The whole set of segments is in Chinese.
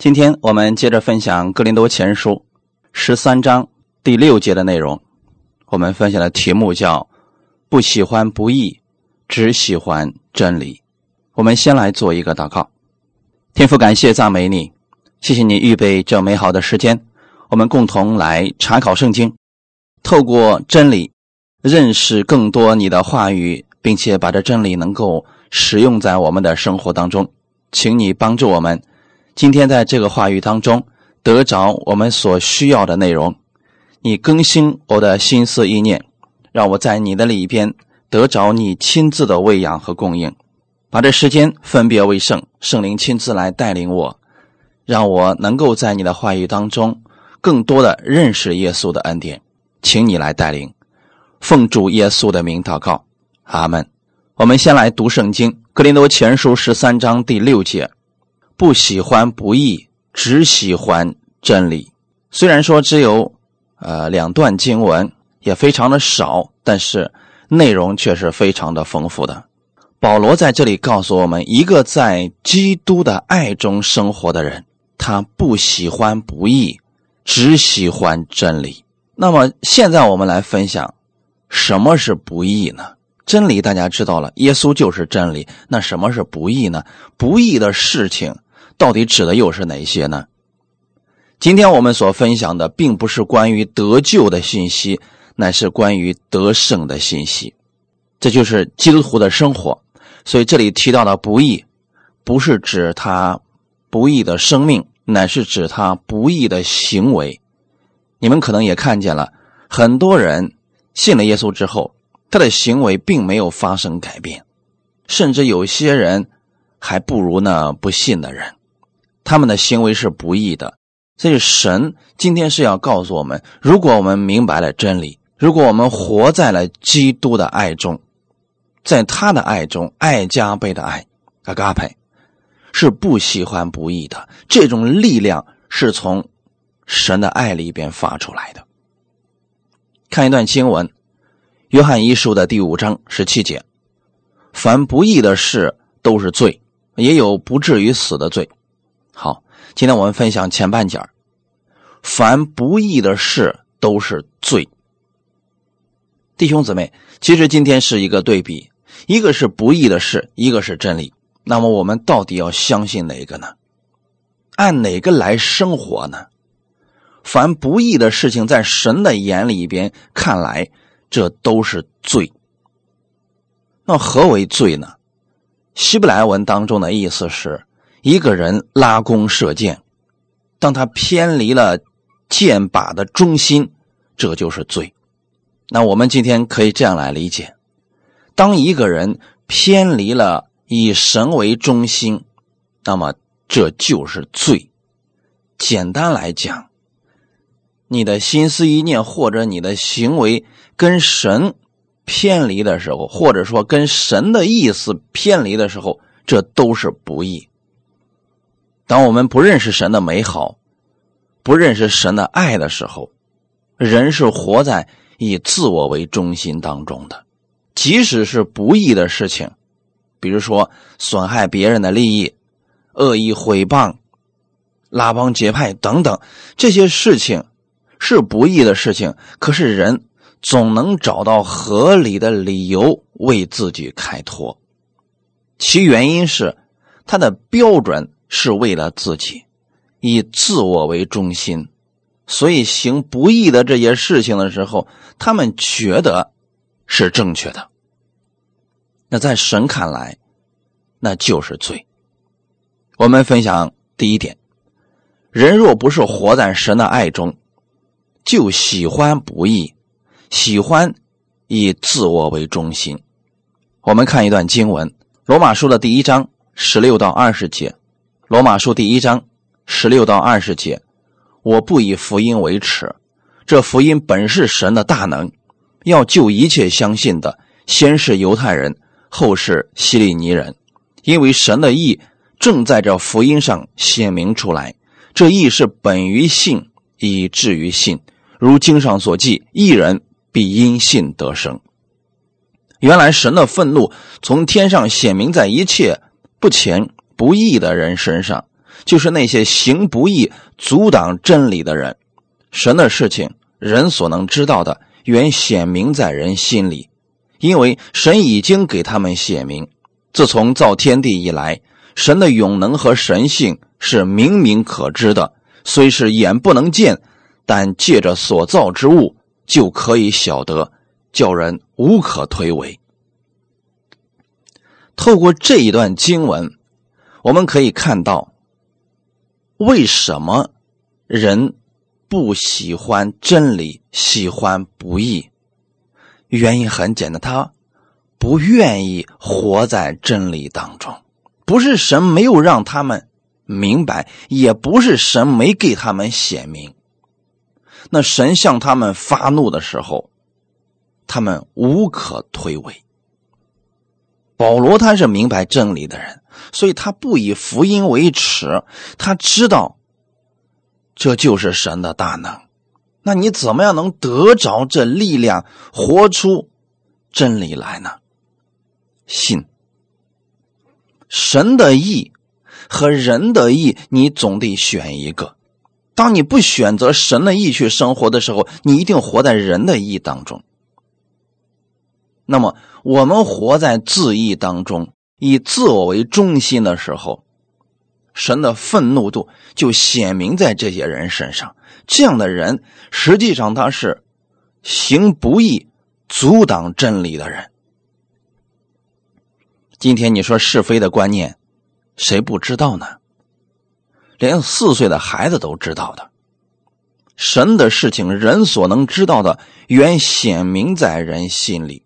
今天我们接着分享《哥林多前书》十三章第六节的内容。我们分享的题目叫“不喜欢不义，只喜欢真理”。我们先来做一个祷告。天父，感谢赞美你，谢谢你预备这美好的时间，我们共同来查考圣经，透过真理认识更多你的话语，并且把这真理能够使用在我们的生活当中。请你帮助我们。今天在这个话语当中得着我们所需要的内容，你更新我的心思意念，让我在你的里边得着你亲自的喂养和供应，把这时间分别为圣，圣灵亲自来带领我，让我能够在你的话语当中更多的认识耶稣的恩典，请你来带领，奉主耶稣的名祷告，阿门。我们先来读圣经《格林多前书》十三章第六节。不喜欢不义，只喜欢真理。虽然说只有呃两段经文，也非常的少，但是内容却是非常的丰富的。保罗在这里告诉我们，一个在基督的爱中生活的人，他不喜欢不义，只喜欢真理。那么现在我们来分享，什么是不义呢？真理大家知道了，耶稣就是真理。那什么是不义呢？不义的事情。到底指的又是哪些呢？今天我们所分享的并不是关于得救的信息，乃是关于得胜的信息。这就是基督徒的生活。所以这里提到的不义，不是指他不义的生命，乃是指他不义的行为。你们可能也看见了，很多人信了耶稣之后，他的行为并没有发生改变，甚至有些人还不如那不信的人。他们的行为是不义的，所以神今天是要告诉我们：如果我们明白了真理，如果我们活在了基督的爱中，在他的爱中，爱加倍的爱，阿嘎佩，是不喜欢不义的。这种力量是从神的爱里边发出来的。看一段经文，《约翰一书》的第五章十七节：凡不义的事都是罪，也有不至于死的罪。好，今天我们分享前半节凡不义的事都是罪。弟兄姊妹，其实今天是一个对比，一个是不义的事，一个是真理。那么我们到底要相信哪个呢？按哪个来生活呢？凡不义的事情，在神的眼里边看来，这都是罪。那何为罪呢？希伯来文当中的意思是。一个人拉弓射箭，当他偏离了箭靶的中心，这就是罪。那我们今天可以这样来理解：当一个人偏离了以神为中心，那么这就是罪。简单来讲，你的心思意念或者你的行为跟神偏离的时候，或者说跟神的意思偏离的时候，这都是不义。当我们不认识神的美好，不认识神的爱的时候，人是活在以自我为中心当中的。即使是不义的事情，比如说损害别人的利益、恶意毁谤、拉帮结派等等，这些事情是不义的事情。可是人总能找到合理的理由为自己开脱，其原因是他的标准。是为了自己，以自我为中心，所以行不义的这些事情的时候，他们觉得是正确的。那在神看来，那就是罪。我们分享第一点：人若不是活在神的爱中，就喜欢不义，喜欢以自我为中心。我们看一段经文，《罗马书》的第一章十六到二十节。罗马书第一章十六到二十节，我不以福音为耻，这福音本是神的大能，要救一切相信的，先是犹太人，后是希利尼人，因为神的意正在这福音上显明出来。这意是本于信，以至于信，如经上所记：一人必因信得生。原来神的愤怒从天上显明在一切不前。不义的人身上，就是那些行不义、阻挡真理的人。神的事情，人所能知道的，原显明在人心里，因为神已经给他们显明。自从造天地以来，神的永能和神性是明明可知的，虽是眼不能见，但借着所造之物就可以晓得，叫人无可推诿。透过这一段经文，我们可以看到，为什么人不喜欢真理，喜欢不义？原因很简单，他不愿意活在真理当中。不是神没有让他们明白，也不是神没给他们显明。那神向他们发怒的时候，他们无可推诿。保罗他是明白真理的人，所以他不以福音为耻，他知道这就是神的大能。那你怎么样能得着这力量，活出真理来呢？信神的意和人的意，你总得选一个。当你不选择神的意去生活的时候，你一定活在人的意当中。那么，我们活在自意当中，以自我为中心的时候，神的愤怒度就显明在这些人身上。这样的人，实际上他是行不义、阻挡真理的人。今天你说是非的观念，谁不知道呢？连四岁的孩子都知道的。神的事情，人所能知道的，原显明在人心里。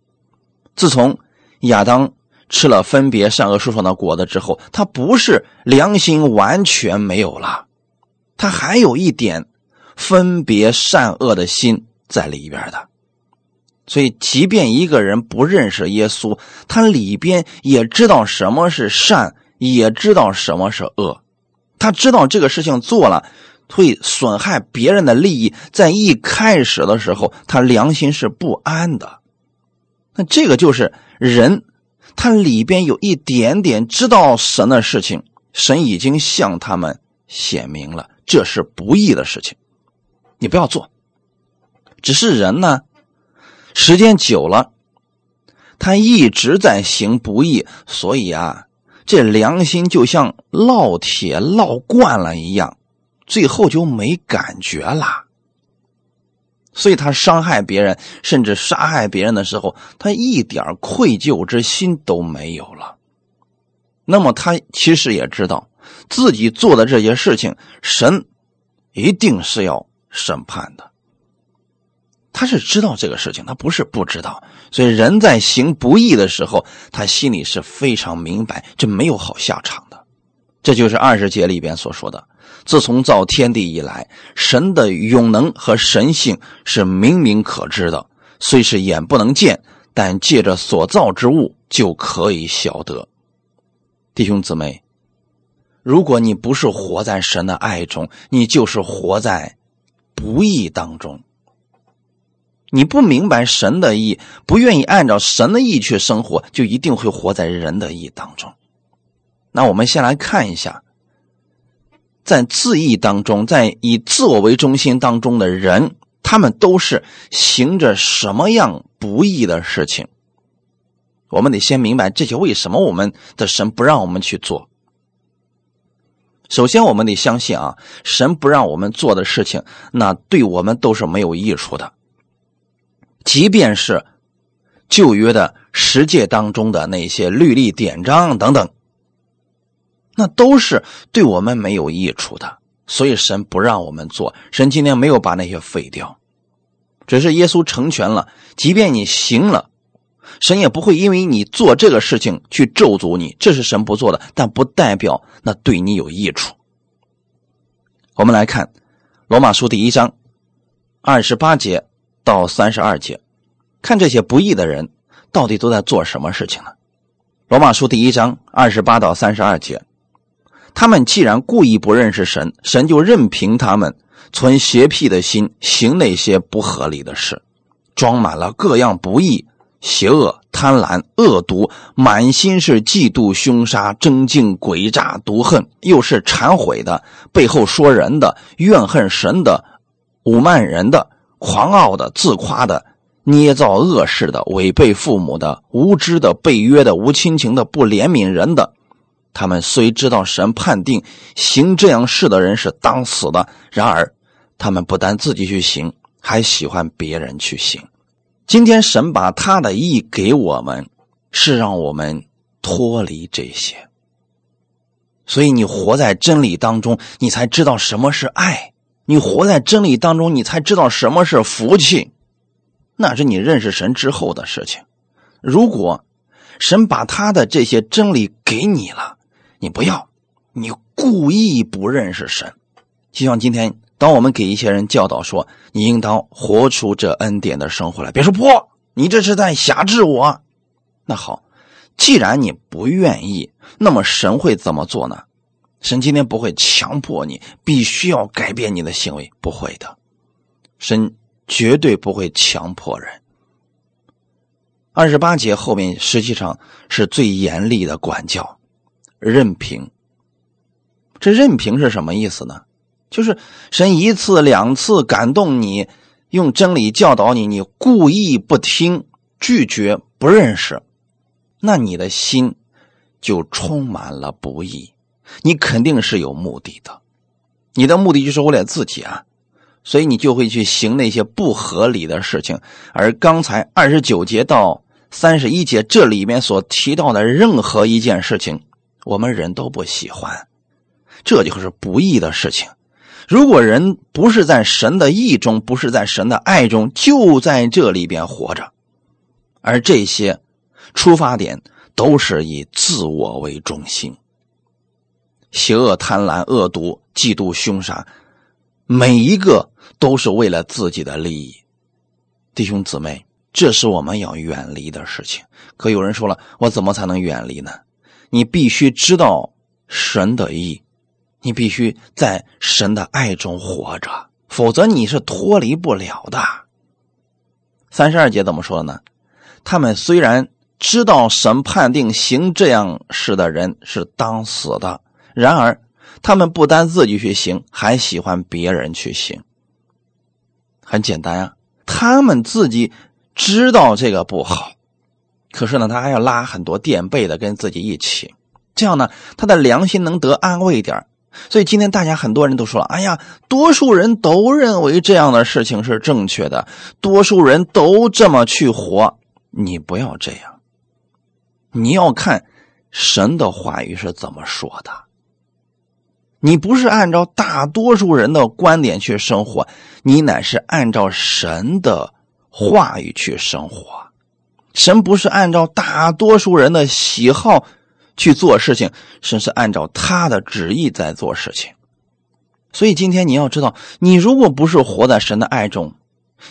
自从亚当吃了分别善恶树上的果子之后，他不是良心完全没有了，他还有一点分别善恶的心在里边的。所以，即便一个人不认识耶稣，他里边也知道什么是善，也知道什么是恶。他知道这个事情做了会损害别人的利益，在一开始的时候，他良心是不安的。那这个就是人，他里边有一点点知道神的事情，神已经向他们显明了，这是不义的事情，你不要做。只是人呢，时间久了，他一直在行不义，所以啊，这良心就像烙铁烙惯了一样，最后就没感觉了。所以他伤害别人，甚至杀害别人的时候，他一点愧疚之心都没有了。那么他其实也知道自己做的这些事情，神一定是要审判的。他是知道这个事情，他不是不知道。所以人在行不义的时候，他心里是非常明白，这没有好下场的。这就是二十节里边所说的。自从造天地以来，神的永能和神性是明明可知的，虽是眼不能见，但借着所造之物就可以晓得。弟兄姊妹，如果你不是活在神的爱中，你就是活在不义当中。你不明白神的意，不愿意按照神的意去生活，就一定会活在人的意当中。那我们先来看一下。在自义当中，在以自我为中心当中的人，他们都是行着什么样不义的事情？我们得先明白这些为什么我们的神不让我们去做。首先，我们得相信啊，神不让我们做的事情，那对我们都是没有益处的。即便是旧约的十诫当中的那些律例典章等等。那都是对我们没有益处的，所以神不让我们做。神今天没有把那些废掉，只是耶稣成全了。即便你行了，神也不会因为你做这个事情去咒诅你。这是神不做的，但不代表那对你有益处。我们来看罗马书第一章二十八节到三十二节，看这些不义的人到底都在做什么事情呢？罗马书第一章二十八到三十二节。他们既然故意不认识神，神就任凭他们存邪僻的心，行那些不合理的事，装满了各样不义，邪恶、贪婪、恶毒，满心是嫉妒、凶杀、争竞、诡诈、毒恨，又是忏悔的，背后说人的，怨恨神的，侮慢人的，狂傲的，自夸的，捏造恶事的，违背父母的，无知的，背约的，无亲情的，不怜悯人的。他们虽知道神判定行这样事的人是当死的，然而他们不但自己去行，还喜欢别人去行。今天神把他的意给我们，是让我们脱离这些。所以你活在真理当中，你才知道什么是爱；你活在真理当中，你才知道什么是福气。那是你认识神之后的事情。如果神把他的这些真理给你了，你不要，你故意不认识神，就像今天。当我们给一些人教导说，你应当活出这恩典的生活来，别说不，你这是在辖制我。那好，既然你不愿意，那么神会怎么做呢？神今天不会强迫你必须要改变你的行为，不会的，神绝对不会强迫人。二十八节后面实际上是最严厉的管教，任凭。这任凭是什么意思呢？就是神一次两次感动你，用真理教导你，你故意不听、拒绝、不认识，那你的心就充满了不义。你肯定是有目的的，你的目的就是为了自己啊，所以你就会去行那些不合理的事情。而刚才二十九节到三十一节这里面所提到的任何一件事情，我们人都不喜欢，这就是不义的事情。如果人不是在神的意中，不是在神的爱中，就在这里边活着，而这些出发点都是以自我为中心，邪恶、贪婪、恶毒、嫉妒、凶杀，每一个都是为了自己的利益。弟兄姊妹，这是我们要远离的事情。可有人说了，我怎么才能远离呢？你必须知道神的意。你必须在神的爱中活着，否则你是脱离不了的。三十二节怎么说呢？他们虽然知道神判定行这样事的人是当死的，然而他们不单自己去行，还喜欢别人去行。很简单啊，他们自己知道这个不好，可是呢，他还要拉很多垫背的跟自己一起，这样呢，他的良心能得安慰一点。所以今天大家很多人都说了：“哎呀，多数人都认为这样的事情是正确的，多数人都这么去活。”你不要这样，你要看神的话语是怎么说的。你不是按照大多数人的观点去生活，你乃是按照神的话语去生活。神不是按照大多数人的喜好。去做事情，神是按照他的旨意在做事情。所以今天你要知道，你如果不是活在神的爱中，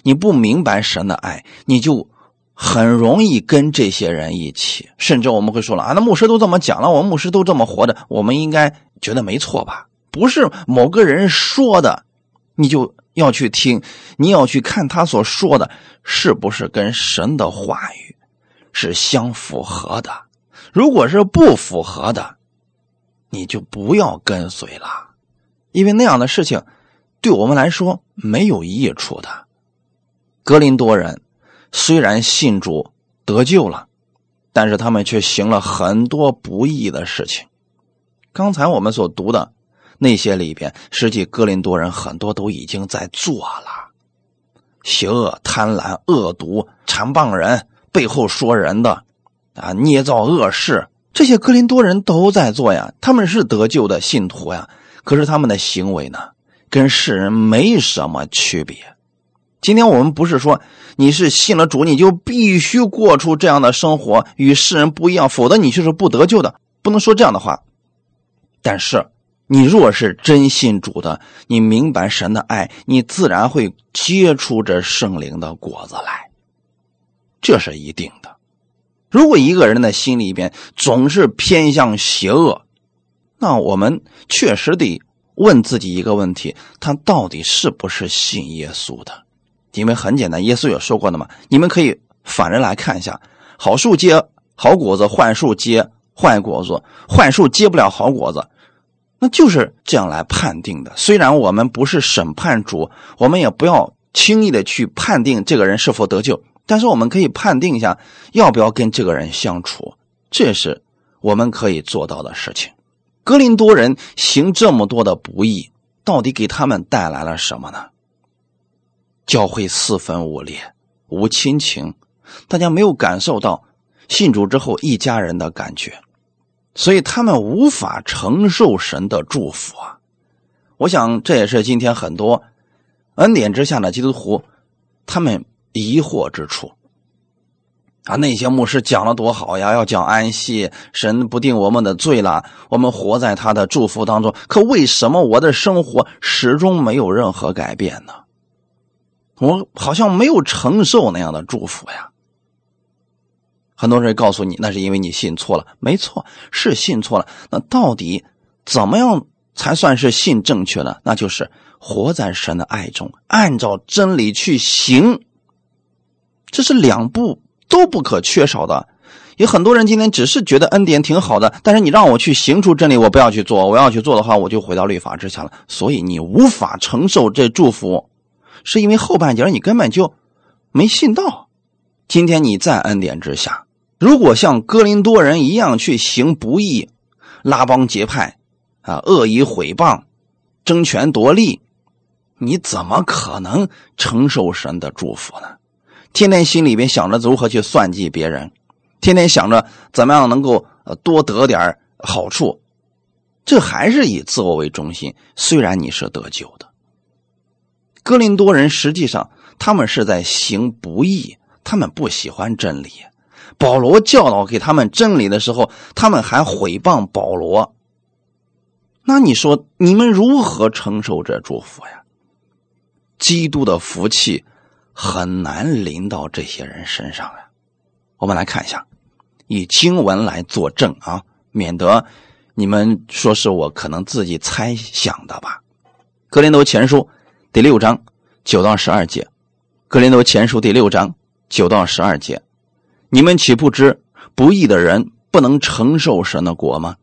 你不明白神的爱，你就很容易跟这些人一起。甚至我们会说了啊，那牧师都这么讲了，我们牧师都这么活着，我们应该觉得没错吧？不是某个人说的，你就要去听，你要去看他所说的是不是跟神的话语是相符合的。如果是不符合的，你就不要跟随了，因为那样的事情对我们来说没有益处的。格林多人虽然信主得救了，但是他们却行了很多不义的事情。刚才我们所读的那些里边，实际格林多人很多都已经在做了，邪恶、贪婪、恶毒、残谤人，背后说人的。啊！捏造恶事，这些格林多人都在做呀。他们是得救的信徒呀，可是他们的行为呢，跟世人没什么区别。今天我们不是说你是信了主，你就必须过出这样的生活，与世人不一样，否则你就是不得救的。不能说这样的话。但是你若是真信主的，你明白神的爱，你自然会结出这圣灵的果子来，这是一定的。如果一个人的心里边总是偏向邪恶，那我们确实得问自己一个问题：他到底是不是信耶稣的？因为很简单，耶稣有说过的嘛，你们可以反着来看一下，好树结好果子，坏树结坏果子，坏树结不了好果子，那就是这样来判定的。虽然我们不是审判主，我们也不要轻易的去判定这个人是否得救，但是我们可以判定一下要不要跟这个人相处，这是我们可以做到的事情。格林多人行这么多的不义，到底给他们带来了什么呢？教会四分五裂，无亲情，大家没有感受到信主之后一家人的感觉，所以他们无法承受神的祝福啊！我想这也是今天很多恩典之下的基督徒他们疑惑之处啊！那些牧师讲的多好呀，要讲安息，神不定我们的罪了，我们活在他的祝福当中。可为什么我的生活始终没有任何改变呢？我好像没有承受那样的祝福呀。很多人告诉你，那是因为你信错了。没错，是信错了。那到底怎么样才算是信正确呢？那就是活在神的爱中，按照真理去行。这是两步都不可缺少的。有很多人今天只是觉得恩典挺好的，但是你让我去行出真理，我不要去做。我要去做的话，我就回到律法之下了。所以你无法承受这祝福。是因为后半截你根本就没信到。今天你在恩典之下，如果像哥林多人一样去行不义、拉帮结派啊、恶意毁谤、争权夺利，你怎么可能承受神的祝福呢？天天心里边想着如何去算计别人，天天想着怎么样能够呃多得点好处，这还是以自我为中心。虽然你是得救的。哥林多人实际上，他们是在行不义，他们不喜欢真理。保罗教导给他们真理的时候，他们还毁谤保罗。那你说，你们如何承受这祝福呀？基督的福气很难临到这些人身上呀。我们来看一下，以经文来作证啊，免得你们说是我可能自己猜想的吧。哥林多前书。第六章九到十二节，《格林多前书》第六章九到十二节，你们岂不知不义的人不能承受神的国吗？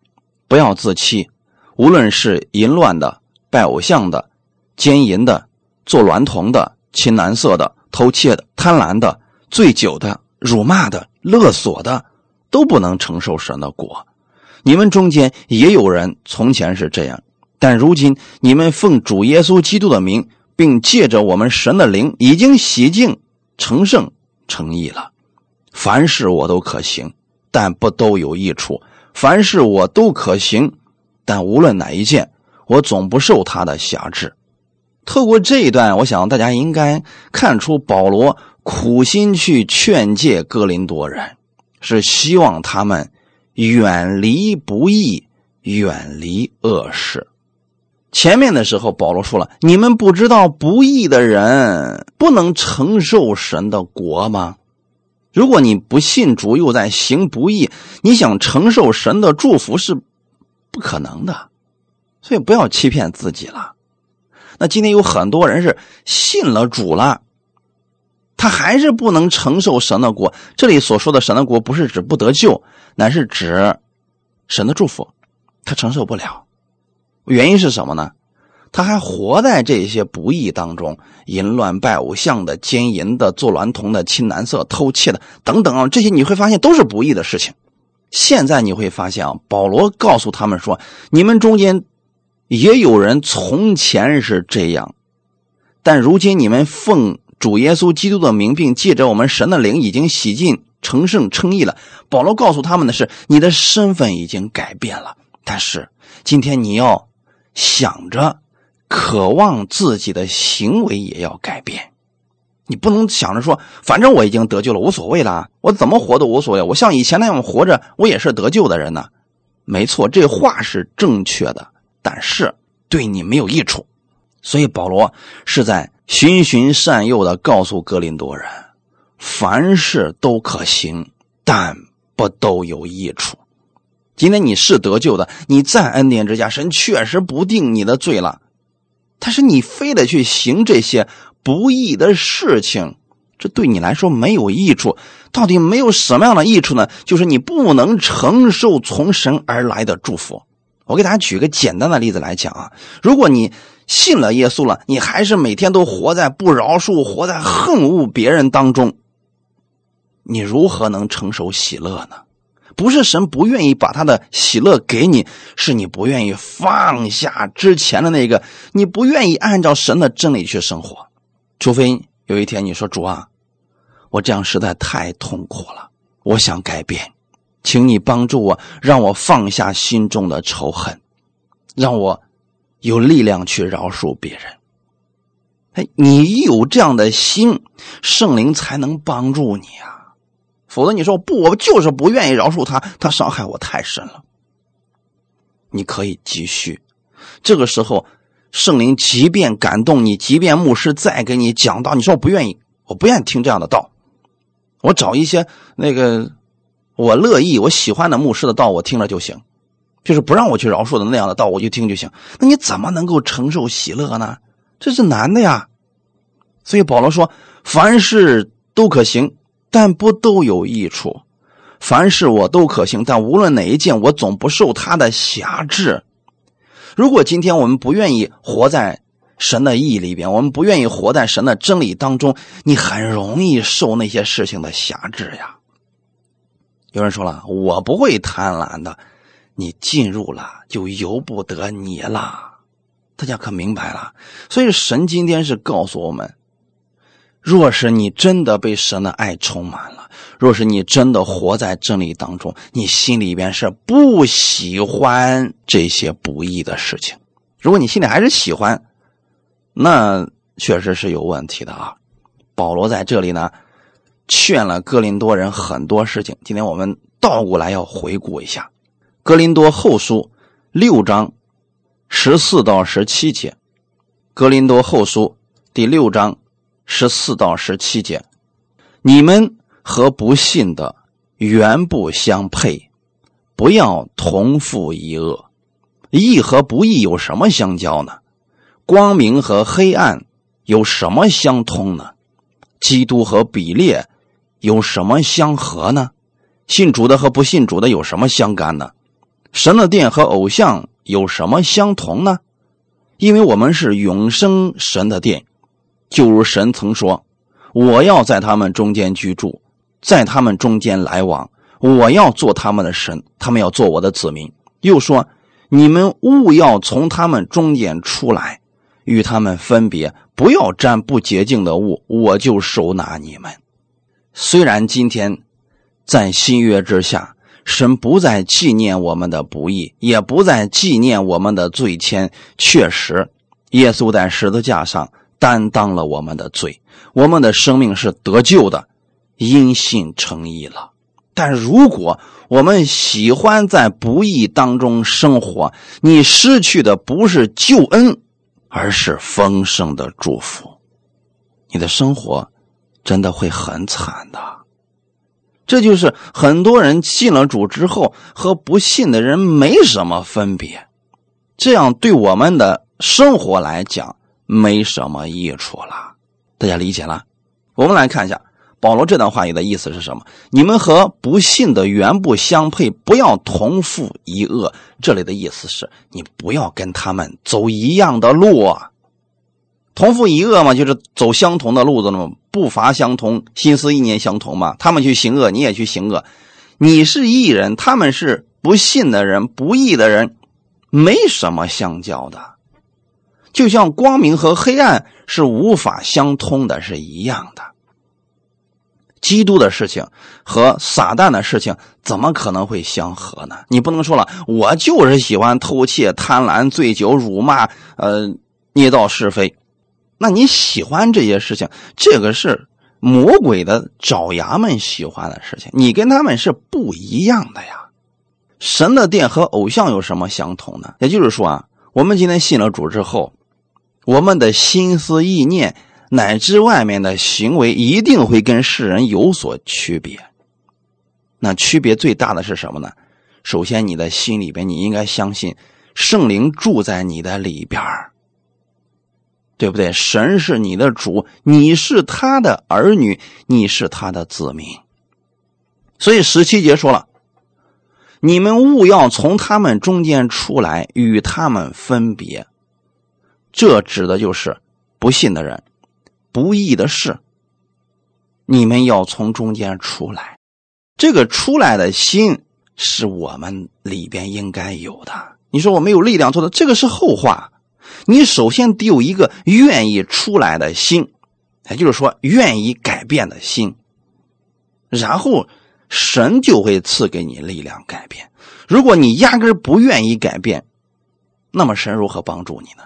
不要自欺，无论是淫乱的、拜偶像的、奸淫的、做娈童的、亲男色的、偷窃的、贪婪的、醉酒的、辱骂的、勒索的，都不能承受神的果。你们中间也有人从前是这样，但如今你们奉主耶稣基督的名。并借着我们神的灵，已经洗净、成圣、成义了。凡事我都可行，但不都有益处；凡事我都可行，但无论哪一件，我总不受他的辖制。透过这一段，我想大家应该看出保罗苦心去劝诫哥林多人，是希望他们远离不义，远离恶事。前面的时候，保罗说了：“你们不知道不义的人不能承受神的国吗？如果你不信主，又在行不义，你想承受神的祝福是不可能的。所以不要欺骗自己了。那今天有很多人是信了主了，他还是不能承受神的国。这里所说的神的国，不是指不得救，乃是指神的祝福，他承受不了。”原因是什么呢？他还活在这些不义当中，淫乱、拜偶像的、奸淫的、做娈童的、亲男色、偷窃的等等啊，这些你会发现都是不义的事情。现在你会发现啊，保罗告诉他们说：“你们中间也有人从前是这样，但如今你们奉主耶稣基督的名，并借着我们神的灵，已经洗净、成圣、称义了。”保罗告诉他们的是：你的身份已经改变了，但是今天你要。想着，渴望自己的行为也要改变。你不能想着说，反正我已经得救了，无所谓了，我怎么活都无所谓。我像以前那样活着，我也是得救的人呢。没错，这话是正确的，但是对你没有益处。所以保罗是在循循善诱的告诉格林多人：凡事都可行，但不都有益处。今天你是得救的，你在恩典之下，神确实不定你的罪了。但是你非得去行这些不义的事情，这对你来说没有益处。到底没有什么样的益处呢？就是你不能承受从神而来的祝福。我给大家举个简单的例子来讲啊，如果你信了耶稣了，你还是每天都活在不饶恕、活在恨恶别人当中，你如何能承受喜乐呢？不是神不愿意把他的喜乐给你，是你不愿意放下之前的那个，你不愿意按照神的真理去生活。除非有一天你说主啊，我这样实在太痛苦了，我想改变。请你帮助我，让我放下心中的仇恨，让我有力量去饶恕别人。哎，你有这样的心，圣灵才能帮助你啊！否则你说不，我就是不愿意饶恕他，他伤害我太深了。你可以继续。这个时候，圣灵即便感动你，即便牧师再给你讲道，你说我不愿意，我不愿意听这样的道，我找一些那个。我乐意，我喜欢的牧师的道，我听了就行，就是不让我去饶恕的那样的道，我就听就行。那你怎么能够承受喜乐呢？这是难的呀。所以保罗说：“凡事都可行，但不都有益处；凡事我都可行，但无论哪一件，我总不受他的辖制。如果今天我们不愿意活在神的意义里边，我们不愿意活在神的真理当中，你很容易受那些事情的辖制呀。”有人说了，我不会贪婪的，你进入了就由不得你了。大家可明白了？所以神今天是告诉我们：若是你真的被神的爱充满了，若是你真的活在真理当中，你心里边是不喜欢这些不义的事情。如果你心里还是喜欢，那确实是有问题的啊。保罗在这里呢。劝了哥林多人很多事情，今天我们倒过来要回顾一下《哥林多后书》六章十四到十七节，《哥林多后书》第六章十四到十七节，你们和不信的原不相配，不要同父一恶。义和不义有什么相交呢？光明和黑暗有什么相通呢？基督和比列。有什么相合呢？信主的和不信主的有什么相干呢？神的殿和偶像有什么相同呢？因为我们是永生神的殿，就如神曾说：“我要在他们中间居住，在他们中间来往，我要做他们的神，他们要做我的子民。”又说：“你们勿要从他们中间出来，与他们分别，不要沾不洁净的物，我就收纳你们。”虽然今天在新约之下，神不再纪念我们的不义，也不再纪念我们的罪愆。确实，耶稣在十字架上担当了我们的罪，我们的生命是得救的，因信称义了。但如果我们喜欢在不义当中生活，你失去的不是救恩，而是丰盛的祝福。你的生活。真的会很惨的，这就是很多人信了主之后和不信的人没什么分别，这样对我们的生活来讲没什么益处了。大家理解了？我们来看一下保罗这段话里的意思是什么？你们和不信的原不相配，不要同父一恶。这里的意思是你不要跟他们走一样的路啊。同父一恶嘛，就是走相同的路子嘛，步伐相同，心思意念相同嘛。他们去行恶，你也去行恶。你是义人，他们是不信的人、不义的人，没什么相交的。就像光明和黑暗是无法相通的，是一样的。基督的事情和撒旦的事情怎么可能会相合呢？你不能说了，我就是喜欢偷窃、贪婪、醉酒、辱骂，呃，捏造是非。那你喜欢这些事情，这个是魔鬼的爪牙们喜欢的事情，你跟他们是不一样的呀。神的殿和偶像有什么相同呢？也就是说啊，我们今天信了主之后，我们的心思意念乃至外面的行为，一定会跟世人有所区别。那区别最大的是什么呢？首先，你的心里边，你应该相信圣灵住在你的里边对不对？神是你的主，你是他的儿女，你是他的子民。所以十七节说了，你们务要从他们中间出来，与他们分别。这指的就是不信的人，不义的事。你们要从中间出来，这个出来的心是我们里边应该有的。你说我没有力量做的，这个是后话。你首先得有一个愿意出来的心，也就是说愿意改变的心，然后神就会赐给你力量改变。如果你压根不愿意改变，那么神如何帮助你呢？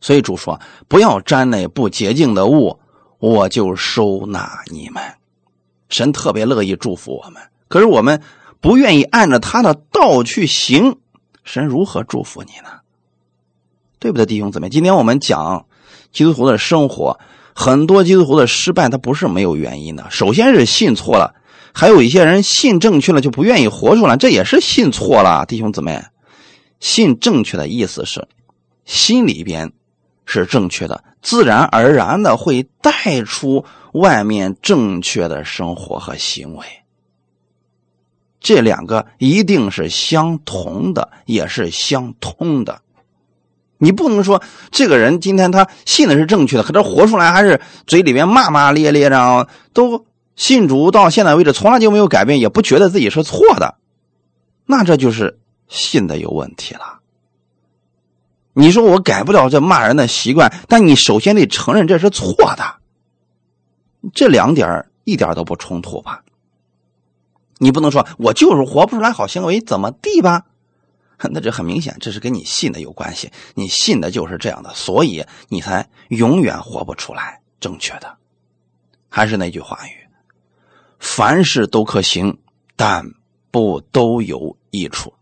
所以主说：“不要沾那不洁净的物，我就收纳你们。”神特别乐意祝福我们，可是我们不愿意按照他的道去行，神如何祝福你呢？对不对，弟兄姊妹？今天我们讲基督徒的生活，很多基督徒的失败，他不是没有原因的。首先是信错了，还有一些人信正确了就不愿意活出来，这也是信错了。弟兄姊妹，信正确的意思是心里边。是正确的，自然而然的会带出外面正确的生活和行为。这两个一定是相同的，也是相通的。你不能说这个人今天他信的是正确的，可这活出来还是嘴里面骂骂咧咧的，都信主到现在为止从来就没有改变，也不觉得自己是错的，那这就是信的有问题了。你说我改不了这骂人的习惯，但你首先得承认这是错的。这两点一点都不冲突吧？你不能说我就是活不出来好行为，怎么地吧？那这很明显，这是跟你信的有关系。你信的就是这样的，所以你才永远活不出来正确的。还是那句话语：凡事都可行，但不都有益处。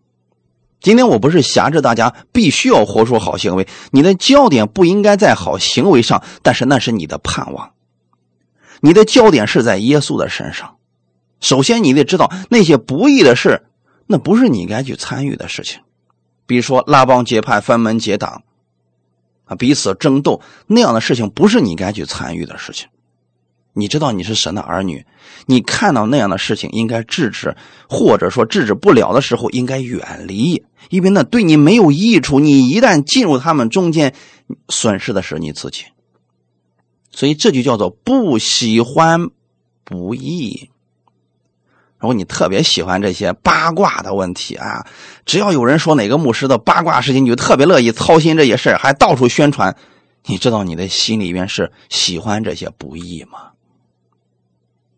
今天我不是辖制大家必须要活出好行为，你的焦点不应该在好行为上，但是那是你的盼望。你的焦点是在耶稣的身上。首先，你得知道那些不义的事，那不是你该去参与的事情。比如说拉帮结派、分门结党，啊，彼此争斗那样的事情，不是你该去参与的事情。你知道你是神的儿女，你看到那样的事情应该制止，或者说制止不了的时候应该远离，因为那对你没有益处。你一旦进入他们中间，损失的是你自己。所以这就叫做不喜欢不义。如果你特别喜欢这些八卦的问题啊，只要有人说哪个牧师的八卦事情，你就特别乐意操心这些事还到处宣传。你知道你的心里边是喜欢这些不易吗？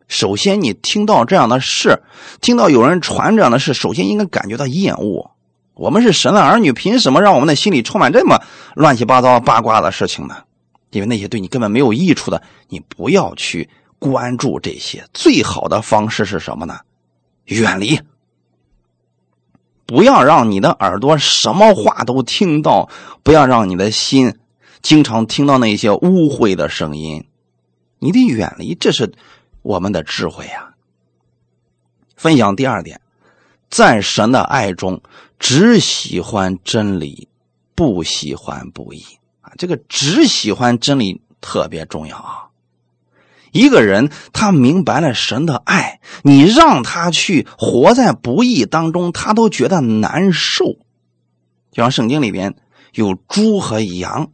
首先，你听到这样的事，听到有人传这样的事，首先应该感觉到厌恶。我们是神的儿女，凭什么让我们的心里充满这么乱七八糟八卦的事情呢？因为那些对你根本没有益处的，你不要去关注这些。最好的方式是什么呢？远离，不要让你的耳朵什么话都听到，不要让你的心经常听到那些污秽的声音，你得远离。这是。我们的智慧呀，分享第二点，在神的爱中，只喜欢真理，不喜欢不义啊！这个只喜欢真理特别重要啊！一个人他明白了神的爱，你让他去活在不义当中，他都觉得难受。就像圣经里边有猪和羊，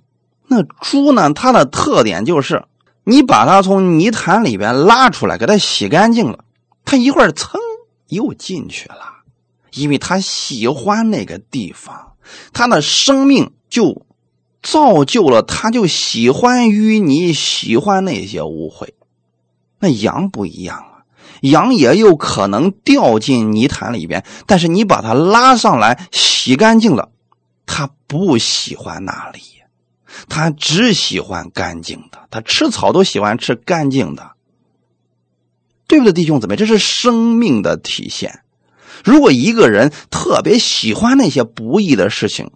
那猪呢，它的特点就是。你把它从泥潭里边拉出来，给它洗干净了，它一会儿噌又进去了，因为它喜欢那个地方，它的生命就造就了，它就喜欢淤泥，喜欢那些污秽。那羊不一样啊，羊也有可能掉进泥潭里边，但是你把它拉上来洗干净了，它不喜欢那里。它只喜欢干净的，它吃草都喜欢吃干净的，对不对，弟兄姊妹？这是生命的体现。如果一个人特别喜欢那些不义的事情，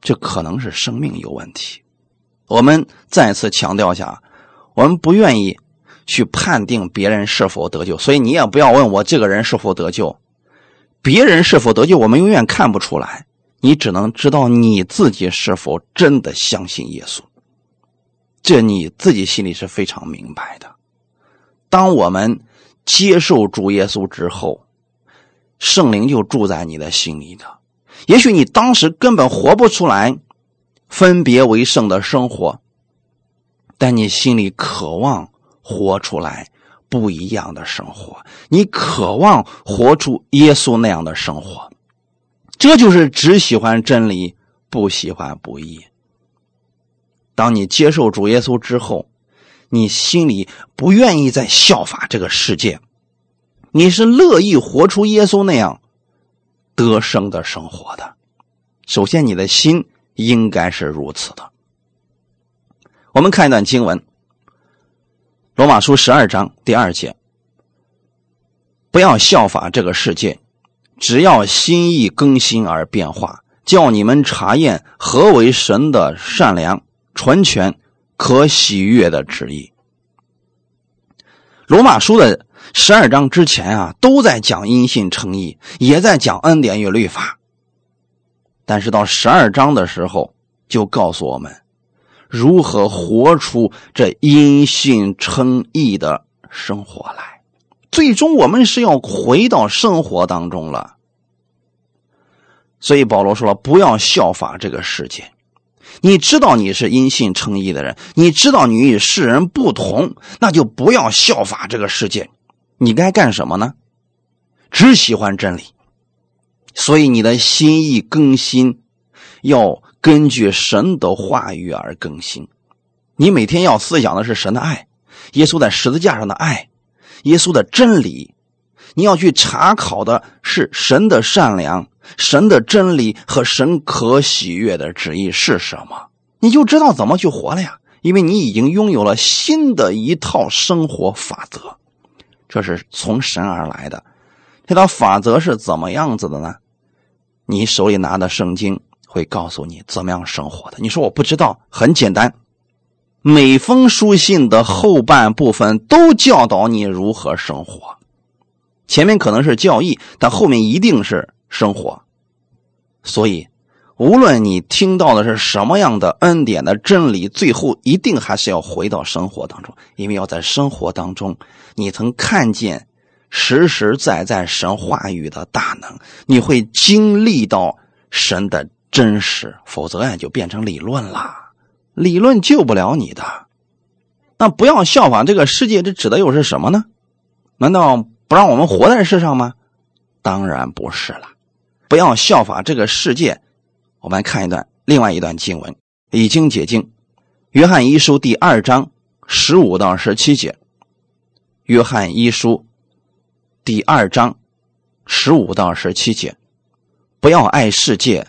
这可能是生命有问题。我们再次强调一下，我们不愿意去判定别人是否得救，所以你也不要问我这个人是否得救，别人是否得救，我们永远看不出来。你只能知道你自己是否真的相信耶稣。这你自己心里是非常明白的。当我们接受主耶稣之后，圣灵就住在你的心里的。也许你当时根本活不出来分别为圣的生活，但你心里渴望活出来不一样的生活，你渴望活出耶稣那样的生活。这就是只喜欢真理，不喜欢不义。当你接受主耶稣之后，你心里不愿意再效法这个世界，你是乐意活出耶稣那样得胜的生活的。首先，你的心应该是如此的。我们看一段经文，《罗马书》十二章第二节：不要效法这个世界。只要心意更新而变化，叫你们查验何为神的善良、纯全、可喜悦的旨意。罗马书的十二章之前啊，都在讲因信称义，也在讲恩典与律法。但是到十二章的时候，就告诉我们如何活出这因信称义的生活来。最终，我们是要回到生活当中了。所以保罗说了：“不要效法这个世界。你知道你是因信称义的人，你知道你与世人不同，那就不要效法这个世界。你该干什么呢？只喜欢真理。所以你的心意更新，要根据神的话语而更新。你每天要思想的是神的爱，耶稣在十字架上的爱。”耶稣的真理，你要去查考的是神的善良、神的真理和神可喜悦的旨意是什么，你就知道怎么去活了呀。因为你已经拥有了新的一套生活法则，这是从神而来的。这套法则是怎么样子的呢？你手里拿的圣经会告诉你怎么样生活的。你说我不知道，很简单。每封书信的后半部分都教导你如何生活，前面可能是教义，但后面一定是生活。所以，无论你听到的是什么样的恩典的真理，最后一定还是要回到生活当中，因为要在生活当中，你曾看见实实在在神话语的大能，你会经历到神的真实，否则呀，就变成理论了。理论救不了你的，那不要效仿这个世界，这指的又是什么呢？难道不让我们活在世上吗？当然不是了。不要效法这个世界。我们来看一段另外一段经文，《已经解经》，约翰一书第二章十五到十七节。约翰一书第二章十五到十七节，不要爱世界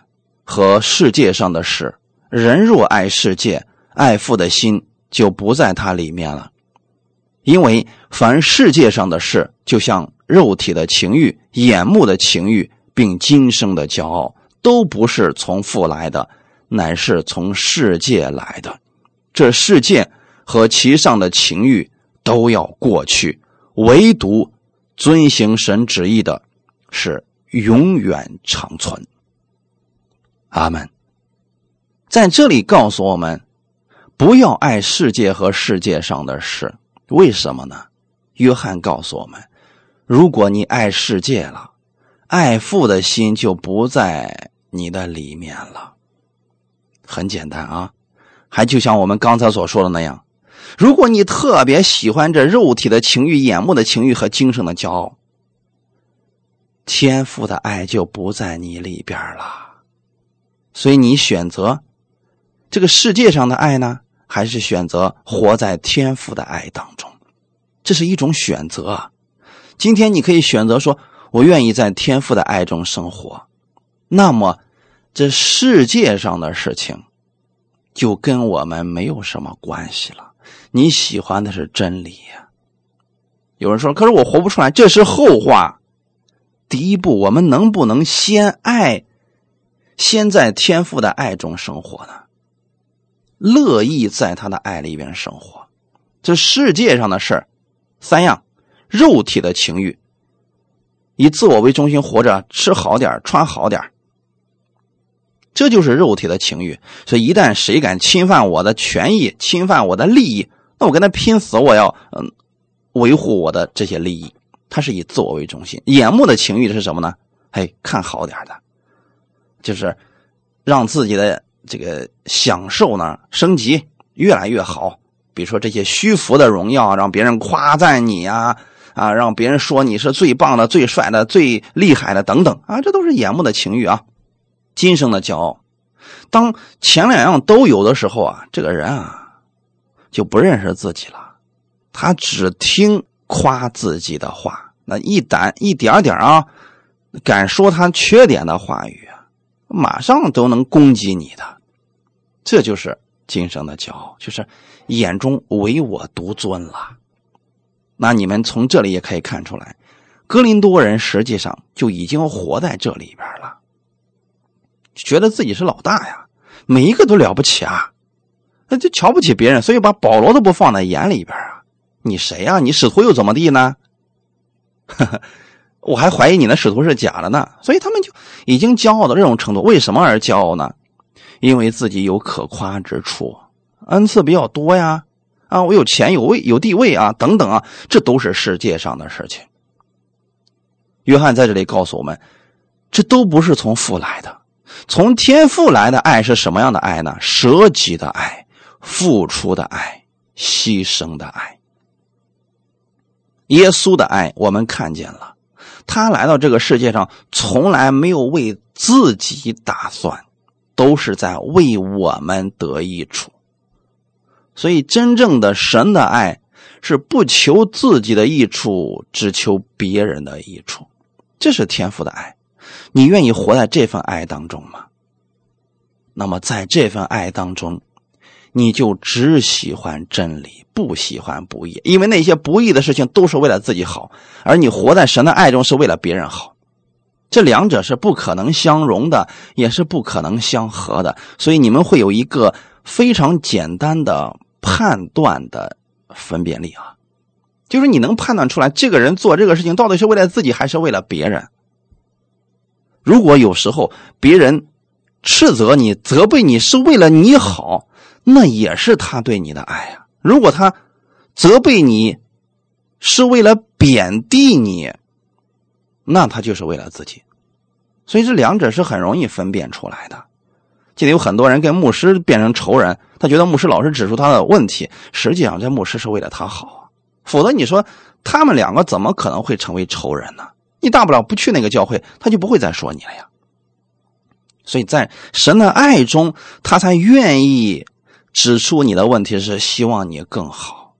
和世界上的事。人若爱世界，爱父的心就不在他里面了。因为凡世界上的事，就像肉体的情欲、眼目的情欲，并今生的骄傲，都不是从父来的，乃是从世界来的。这世界和其上的情欲都要过去，唯独遵行神旨意的，是永远长存。阿门。在这里告诉我们，不要爱世界和世界上的事。为什么呢？约翰告诉我们，如果你爱世界了，爱父的心就不在你的里面了。很简单啊，还就像我们刚才所说的那样，如果你特别喜欢这肉体的情欲、眼目的情欲和精神的骄傲，天赋的爱就不在你里边了。所以你选择。这个世界上的爱呢，还是选择活在天父的爱当中？这是一种选择。今天你可以选择说：“我愿意在天父的爱中生活。”那么，这世界上的事情就跟我们没有什么关系了。你喜欢的是真理呀。有人说：“可是我活不出来。”这是后话。第一步，我们能不能先爱，先在天父的爱中生活呢？乐意在他的爱里边生活，这世界上的事儿，三样：肉体的情欲，以自我为中心活着，吃好点穿好点这就是肉体的情欲。所以一旦谁敢侵犯我的权益、侵犯我的利益，那我跟他拼死，我要嗯维护我的这些利益。他是以自我为中心，眼目的情欲是什么呢？嘿，看好点的，就是让自己的这个享受呢升级越来越好。比如说这些虚浮的荣耀，让别人夸赞你呀，啊，让别人说你是最棒的、最帅的、最厉害的等等啊，这都是眼目的情欲啊。今生的骄傲，当前两样都有的时候啊，这个人啊就不认识自己了，他只听。夸自己的话，那一胆一点点啊，敢说他缺点的话语，马上都能攻击你的，这就是今生的骄傲，就是眼中唯我独尊了。那你们从这里也可以看出来，格林多人实际上就已经活在这里边了，觉得自己是老大呀，每一个都了不起啊，那就瞧不起别人，所以把保罗都不放在眼里边啊。你谁呀？你使徒又怎么地呢？我还怀疑你的使徒是假的呢。所以他们就已经骄傲到这种程度。为什么而骄傲呢？因为自己有可夸之处，恩赐比较多呀，啊，我有钱有位有地位啊，等等啊，这都是世界上的事情。约翰在这里告诉我们，这都不是从父来的，从天父来的爱是什么样的爱呢？舍己的爱，付出的爱，牺牲的爱。耶稣的爱，我们看见了。他来到这个世界上，从来没有为自己打算，都是在为我们得益处。所以，真正的神的爱是不求自己的益处，只求别人的益处。这是天赋的爱。你愿意活在这份爱当中吗？那么，在这份爱当中。你就只喜欢真理，不喜欢不义，因为那些不义的事情都是为了自己好，而你活在神的爱中是为了别人好，这两者是不可能相容的，也是不可能相合的。所以你们会有一个非常简单的判断的分辨力啊，就是你能判断出来这个人做这个事情到底是为了自己还是为了别人。如果有时候别人斥责你、责备你是为了你好。那也是他对你的爱呀。如果他责备你是为了贬低你，那他就是为了自己。所以这两者是很容易分辨出来的。记得有很多人跟牧师变成仇人，他觉得牧师老是指出他的问题，实际上这牧师是为了他好啊。否则你说他们两个怎么可能会成为仇人呢？你大不了不去那个教会，他就不会再说你了呀。所以在神的爱中，他才愿意。指出你的问题是希望你更好，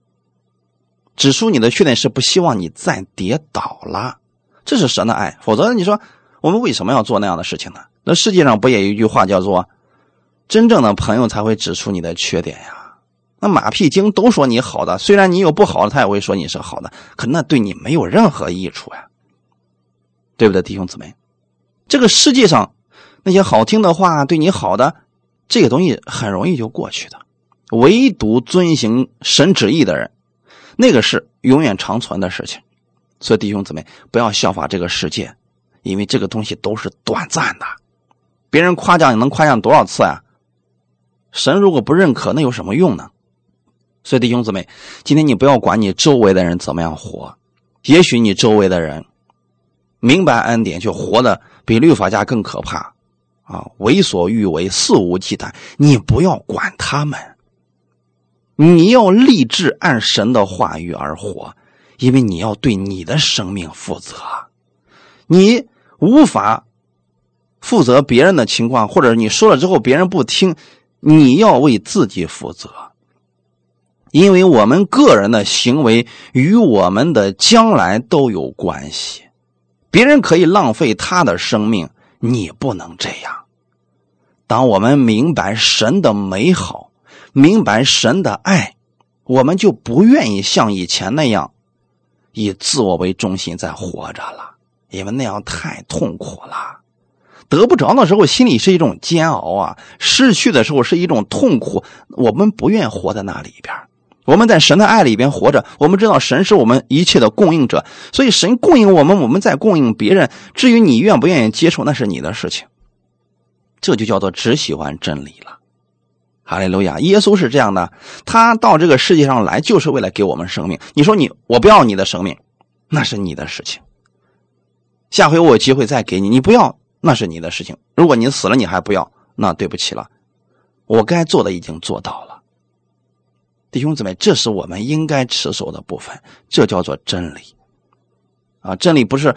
指出你的缺点是不希望你再跌倒了，这是神的爱。否则你说我们为什么要做那样的事情呢？那世界上不也有一句话叫做“真正的朋友才会指出你的缺点呀”？那马屁精都说你好的，虽然你有不好的，他也会说你是好的，可那对你没有任何益处呀，对不对，弟兄姊妹？这个世界上那些好听的话对你好的。这个东西很容易就过去的，唯独遵行神旨意的人，那个是永远长存的事情。所以弟兄姊妹，不要效法这个世界，因为这个东西都是短暂的。别人夸奖你能夸奖多少次啊？神如果不认可，那有什么用呢？所以弟兄姊妹，今天你不要管你周围的人怎么样活，也许你周围的人明白恩典，就活的比律法家更可怕。啊，为所欲为，肆无忌惮。你不要管他们，你要立志按神的话语而活，因为你要对你的生命负责。你无法负责别人的情况，或者你说了之后别人不听，你要为自己负责，因为我们个人的行为与我们的将来都有关系。别人可以浪费他的生命。你不能这样。当我们明白神的美好，明白神的爱，我们就不愿意像以前那样以自我为中心在活着了，因为那样太痛苦了。得不着的时候，心里是一种煎熬啊；失去的时候是一种痛苦。我们不愿活在那里边。我们在神的爱里边活着，我们知道神是我们一切的供应者，所以神供应我们，我们在供应别人。至于你愿不愿意接受，那是你的事情。这就叫做只喜欢真理了。哈利路亚！耶稣是这样的，他到这个世界上来就是为了给我们生命。你说你我不要你的生命，那是你的事情。下回我有机会再给你，你不要那是你的事情。如果你死了你还不要，那对不起了，我该做的已经做到了。弟兄姊妹，这是我们应该持守的部分，这叫做真理。啊，真理不是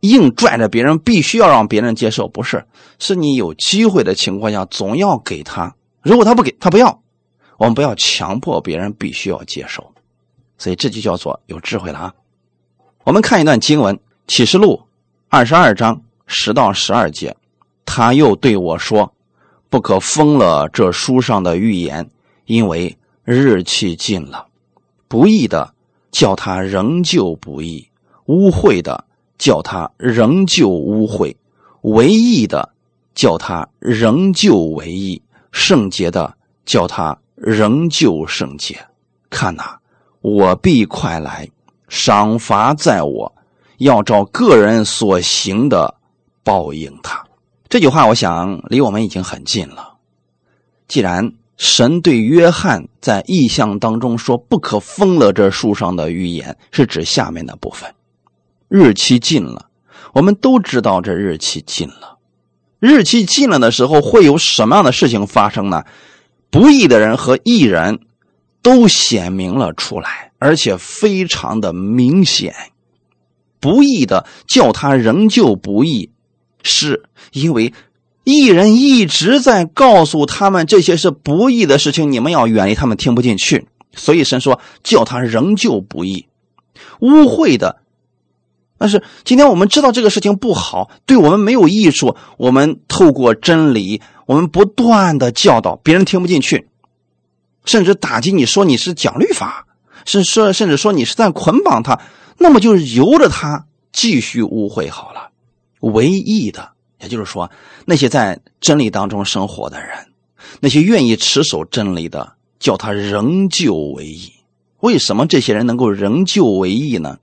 硬拽着别人，必须要让别人接受，不是，是你有机会的情况下，总要给他。如果他不给他不要，我们不要强迫别人必须要接受。所以这就叫做有智慧了啊。我们看一段经文，《启示录》二十二章十到十二节，他又对我说：“不可封了这书上的预言，因为日期近了。不义的叫他仍旧不义。”污秽的叫他仍旧污秽，唯义的叫他仍旧唯义，圣洁的叫他仍旧圣洁。看呐，我必快来，赏罚在我，要照个人所行的报应他。这句话，我想离我们已经很近了。既然神对约翰在意象当中说不可封了这树上的预言，是指下面的部分。日期近了，我们都知道这日期近了。日期近了的时候，会有什么样的事情发生呢？不义的人和义人都显明了出来，而且非常的明显。不义的叫他仍旧不义，是因为义人一直在告诉他们这些是不义的事情，你们要远离他们，听不进去。所以神说叫他仍旧不义，污秽的。但是今天我们知道这个事情不好，对我们没有益处。我们透过真理，我们不断的教导别人听不进去，甚至打击你说你是讲律法，是说甚至说你是在捆绑他，那么就由着他继续误会好了。唯一的，也就是说那些在真理当中生活的人，那些愿意持守真理的，叫他仍旧为义。为什么这些人能够仍旧为义呢？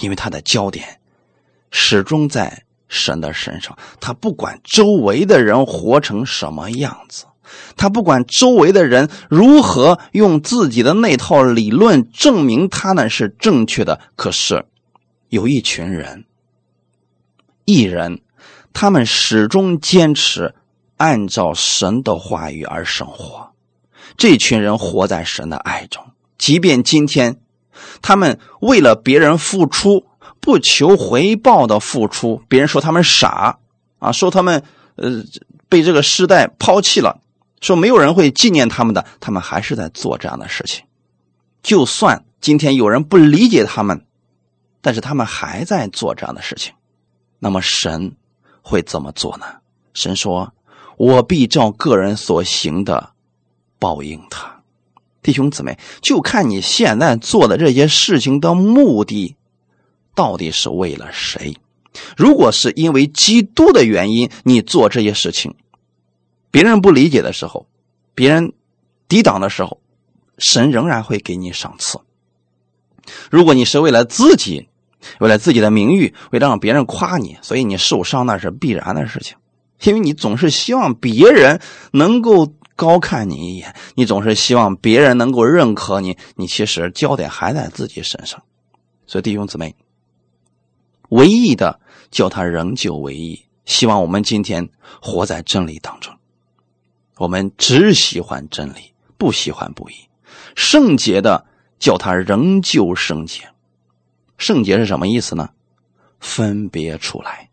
因为他的焦点始终在神的身上，他不管周围的人活成什么样子，他不管周围的人如何用自己的那套理论证明他们是正确的。可是有一群人，一人，他们始终坚持按照神的话语而生活。这群人活在神的爱中，即便今天。他们为了别人付出，不求回报的付出，别人说他们傻啊，说他们呃被这个时代抛弃了，说没有人会纪念他们的，他们还是在做这样的事情。就算今天有人不理解他们，但是他们还在做这样的事情。那么神会怎么做呢？神说：“我必照个人所行的报应他。”弟兄姊妹，就看你现在做的这些事情的目的，到底是为了谁？如果是因为基督的原因，你做这些事情，别人不理解的时候，别人抵挡的时候，神仍然会给你赏赐。如果你是为了自己，为了自己的名誉，为了让别人夸你，所以你受伤那是必然的事情，因为你总是希望别人能够。高看你一眼，你总是希望别人能够认可你，你其实焦点还在自己身上。所以弟兄姊妹，唯一的叫他仍旧唯一。希望我们今天活在真理当中，我们只喜欢真理，不喜欢不义。圣洁的叫他仍旧圣洁。圣洁是什么意思呢？分别出来。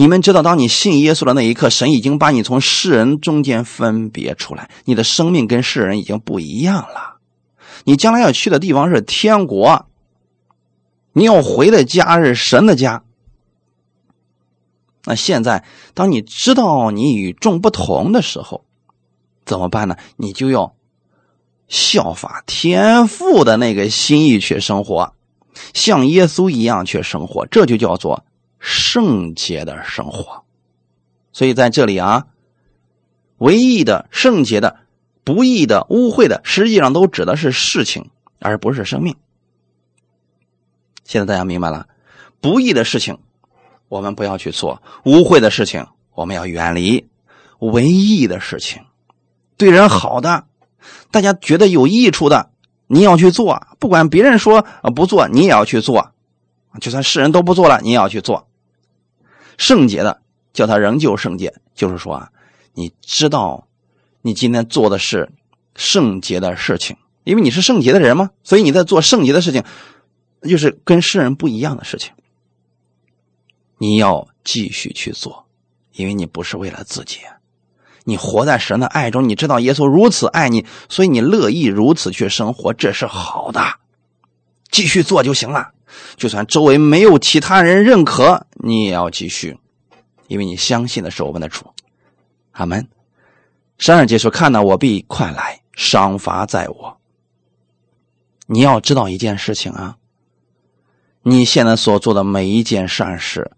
你们知道，当你信耶稣的那一刻，神已经把你从世人中间分别出来，你的生命跟世人已经不一样了。你将来要去的地方是天国，你要回的家是神的家。那现在，当你知道你与众不同的时候，怎么办呢？你就要效法天父的那个心意去生活，像耶稣一样去生活，这就叫做。圣洁的生活，所以在这里啊，唯一的圣洁的、不义的、污秽的，实际上都指的是事情，而不是生命。现在大家明白了，不义的事情我们不要去做，污秽的事情我们要远离，唯义的事情，对人好的，大家觉得有益处的，你要去做。不管别人说不做，你也要去做。就算世人都不做了，你也要去做。圣洁的，叫他仍旧圣洁，就是说啊，你知道，你今天做的是圣洁的事情，因为你是圣洁的人嘛，所以你在做圣洁的事情，就是跟世人不一样的事情。你要继续去做，因为你不是为了自己，你活在神的爱中，你知道耶稣如此爱你，所以你乐意如此去生活，这是好的，继续做就行了。就算周围没有其他人认可，你也要继续，因为你相信的是我们的主。阿门。十二节说：“看到我必快来，赏罚在我。”你要知道一件事情啊，你现在所做的每一件善事，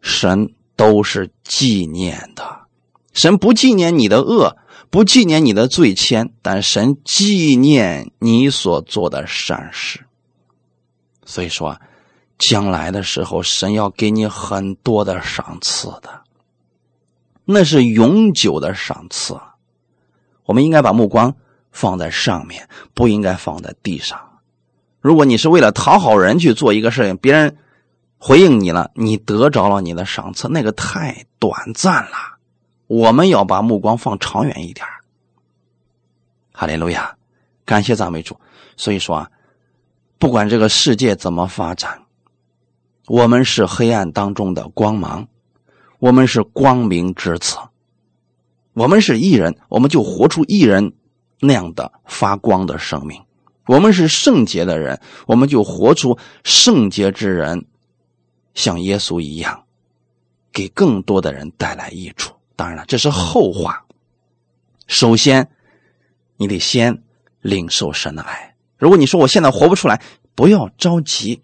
神都是纪念的。神不纪念你的恶，不纪念你的罪愆，但神纪念你所做的善事。所以说，将来的时候，神要给你很多的赏赐的，那是永久的赏赐。我们应该把目光放在上面，不应该放在地上。如果你是为了讨好人去做一个事情，别人回应你了，你得着了你的赏赐，那个太短暂了。我们要把目光放长远一点。哈利路亚，感谢赞美主。所以说啊。不管这个世界怎么发展，我们是黑暗当中的光芒，我们是光明之子，我们是艺人，我们就活出艺人那样的发光的生命；我们是圣洁的人，我们就活出圣洁之人，像耶稣一样，给更多的人带来益处。当然了，这是后话。首先，你得先领受神的爱。如果你说我现在活不出来，不要着急，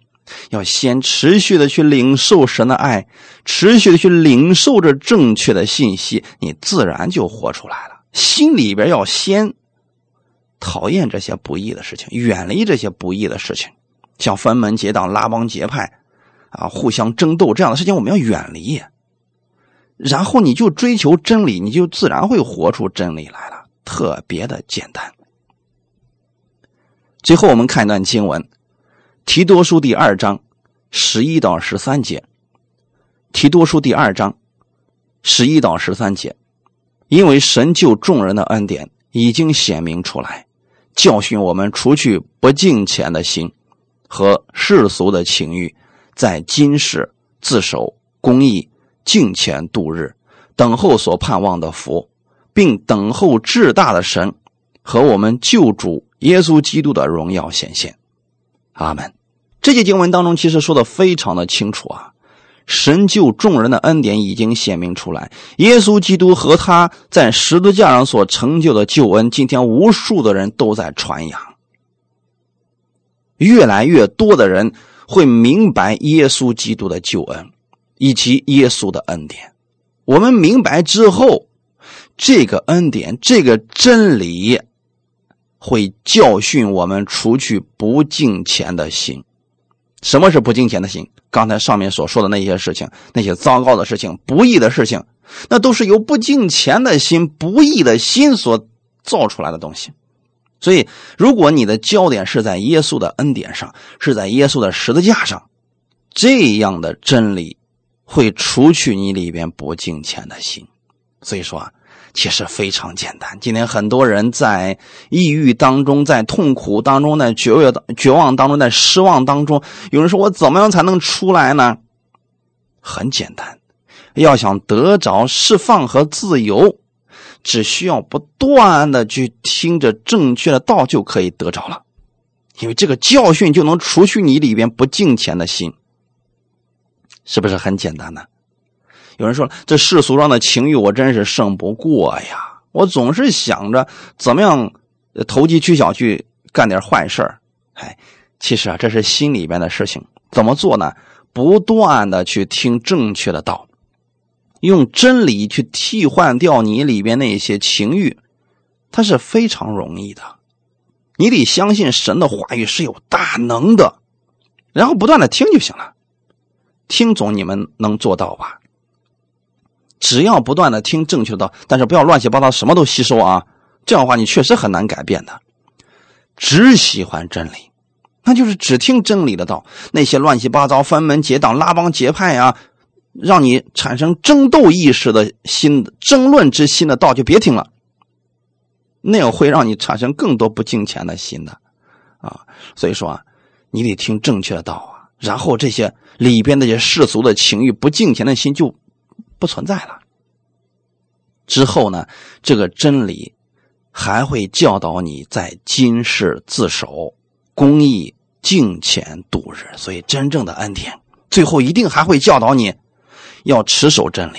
要先持续的去领受神的爱，持续的去领受着正确的信息，你自然就活出来了。心里边要先讨厌这些不义的事情，远离这些不义的事情，像分门结党、拉帮结派啊、互相争斗这样的事情，我们要远离。然后你就追求真理，你就自然会活出真理来了，特别的简单。最后，我们看一段经文，《提多书》第二章十一到十三节，《提多书》第二章十一到十三节，因为神救众人的恩典已经显明出来，教训我们除去不敬虔的心和世俗的情欲，在今世自守公义、敬虔度日，等候所盼望的福，并等候至大的神和我们救主。耶稣基督的荣耀显现，阿门。这些经文当中其实说的非常的清楚啊，神救众人的恩典已经显明出来，耶稣基督和他在十字架上所成就的救恩，今天无数的人都在传扬，越来越多的人会明白耶稣基督的救恩以及耶稣的恩典。我们明白之后，这个恩典，这个真理。会教训我们除去不敬虔的心。什么是不敬虔的心？刚才上面所说的那些事情，那些糟糕的事情、不义的事情，那都是由不敬虔的心、不义的心所造出来的东西。所以，如果你的焦点是在耶稣的恩典上，是在耶稣的十字架上，这样的真理会除去你里边不敬虔的心。所以说啊。其实非常简单。今天很多人在抑郁当中，在痛苦当中，在绝望、绝望当中，在失望当中。有人说：“我怎么样才能出来呢？”很简单，要想得着释放和自由，只需要不断的去听着正确的道，就可以得着了。因为这个教训就能除去你里边不敬虔的心，是不是很简单呢？有人说这世俗上的情欲，我真是胜不过呀！我总是想着怎么样投机取巧去干点坏事儿。哎，其实啊，这是心里边的事情。怎么做呢？不断的去听正确的道，用真理去替换掉你里边那些情欲，它是非常容易的。你得相信神的话语是有大能的，然后不断的听就行了。听总你们能做到吧？只要不断的听正确的道，但是不要乱七八糟什么都吸收啊，这样的话你确实很难改变的。只喜欢真理，那就是只听真理的道。那些乱七八糟、分门结党、拉帮结派啊，让你产生争斗意识的心、争论之心的道，就别听了。那样会让你产生更多不敬虔的心的，啊，所以说啊，你得听正确的道啊，然后这些里边那些世俗的情欲、不敬虔的心就不存在了。之后呢，这个真理还会教导你在今世自守、公义、敬虔度日。所以，真正的恩典最后一定还会教导你要持守真理，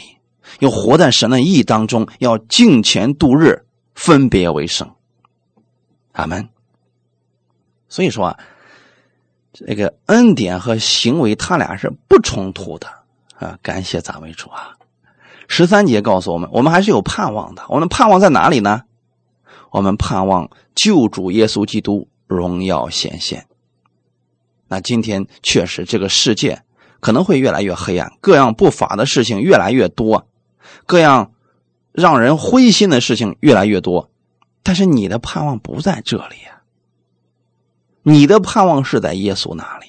要活在神的意当中，要敬虔度日。分别为圣，阿门。所以说啊，这个恩典和行为，他俩是不冲突的啊。感谢咱们主啊！十三节告诉我们，我们还是有盼望的。我们盼望在哪里呢？我们盼望救主耶稣基督荣耀显现。那今天确实，这个世界可能会越来越黑暗，各样不法的事情越来越多，各样。让人灰心的事情越来越多，但是你的盼望不在这里呀。你的盼望是在耶稣那里，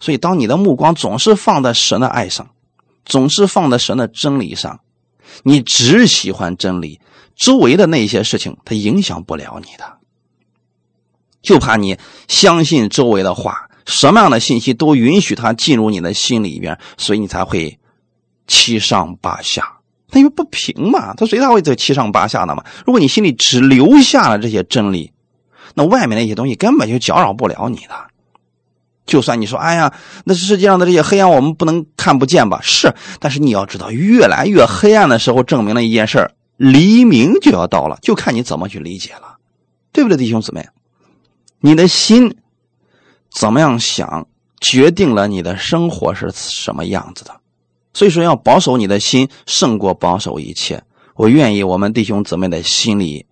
所以当你的目光总是放在神的爱上，总是放在神的真理上，你只喜欢真理，周围的那些事情它影响不了你的。就怕你相信周围的话，什么样的信息都允许它进入你的心里边，所以你才会七上八下。他因为不平嘛，他谁他会这七上八下的嘛？如果你心里只留下了这些真理，那外面那些东西根本就搅扰不了你的。就算你说，哎呀，那世界上的这些黑暗我们不能看不见吧？是，但是你要知道，越来越黑暗的时候，证明了一件事黎明就要到了，就看你怎么去理解了，对不对，弟兄姊妹？你的心怎么样想，决定了你的生活是什么样子的。所以说，要保守你的心胜过保守一切。我愿意我们弟兄姊妹的心里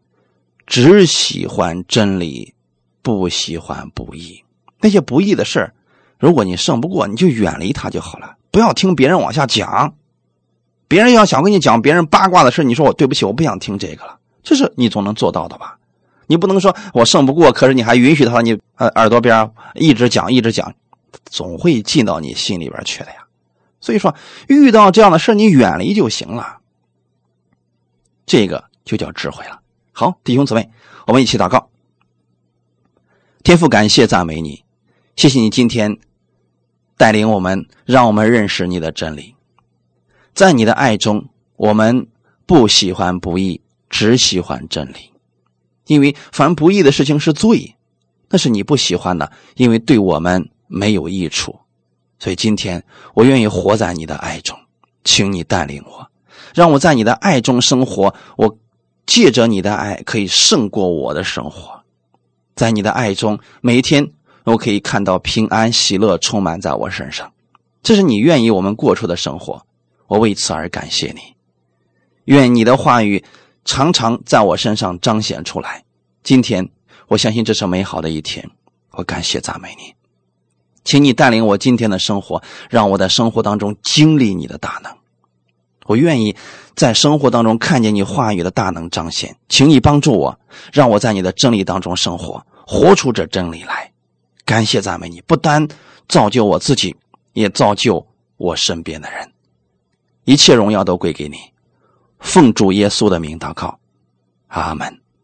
只喜欢真理，不喜欢不义。那些不义的事如果你胜不过，你就远离他就好了。不要听别人往下讲，别人要想跟你讲别人八卦的事你说我对不起，我不想听这个了。这是你总能做到的吧？你不能说我胜不过，可是你还允许他你呃耳朵边一直讲一直讲，总会进到你心里边去的呀。所以说，遇到这样的事你远离就行了。这个就叫智慧了。好，弟兄姊妹，我们一起祷告。天父，感谢赞美你，谢谢你今天带领我们，让我们认识你的真理。在你的爱中，我们不喜欢不义，只喜欢真理。因为凡不义的事情是罪，那是你不喜欢的，因为对我们没有益处。所以今天我愿意活在你的爱中，请你带领我，让我在你的爱中生活。我借着你的爱可以胜过我的生活，在你的爱中，每一天我可以看到平安喜乐充满在我身上。这是你愿意我们过出的生活，我为此而感谢你。愿你的话语常常在我身上彰显出来。今天我相信这是美好的一天，我感谢赞美你。请你带领我今天的生活，让我在生活当中经历你的大能。我愿意在生活当中看见你话语的大能彰显。请你帮助我，让我在你的真理当中生活，活出这真理来。感谢赞美你，不单造就我自己，也造就我身边的人。一切荣耀都归给你。奉主耶稣的名祷告，阿门。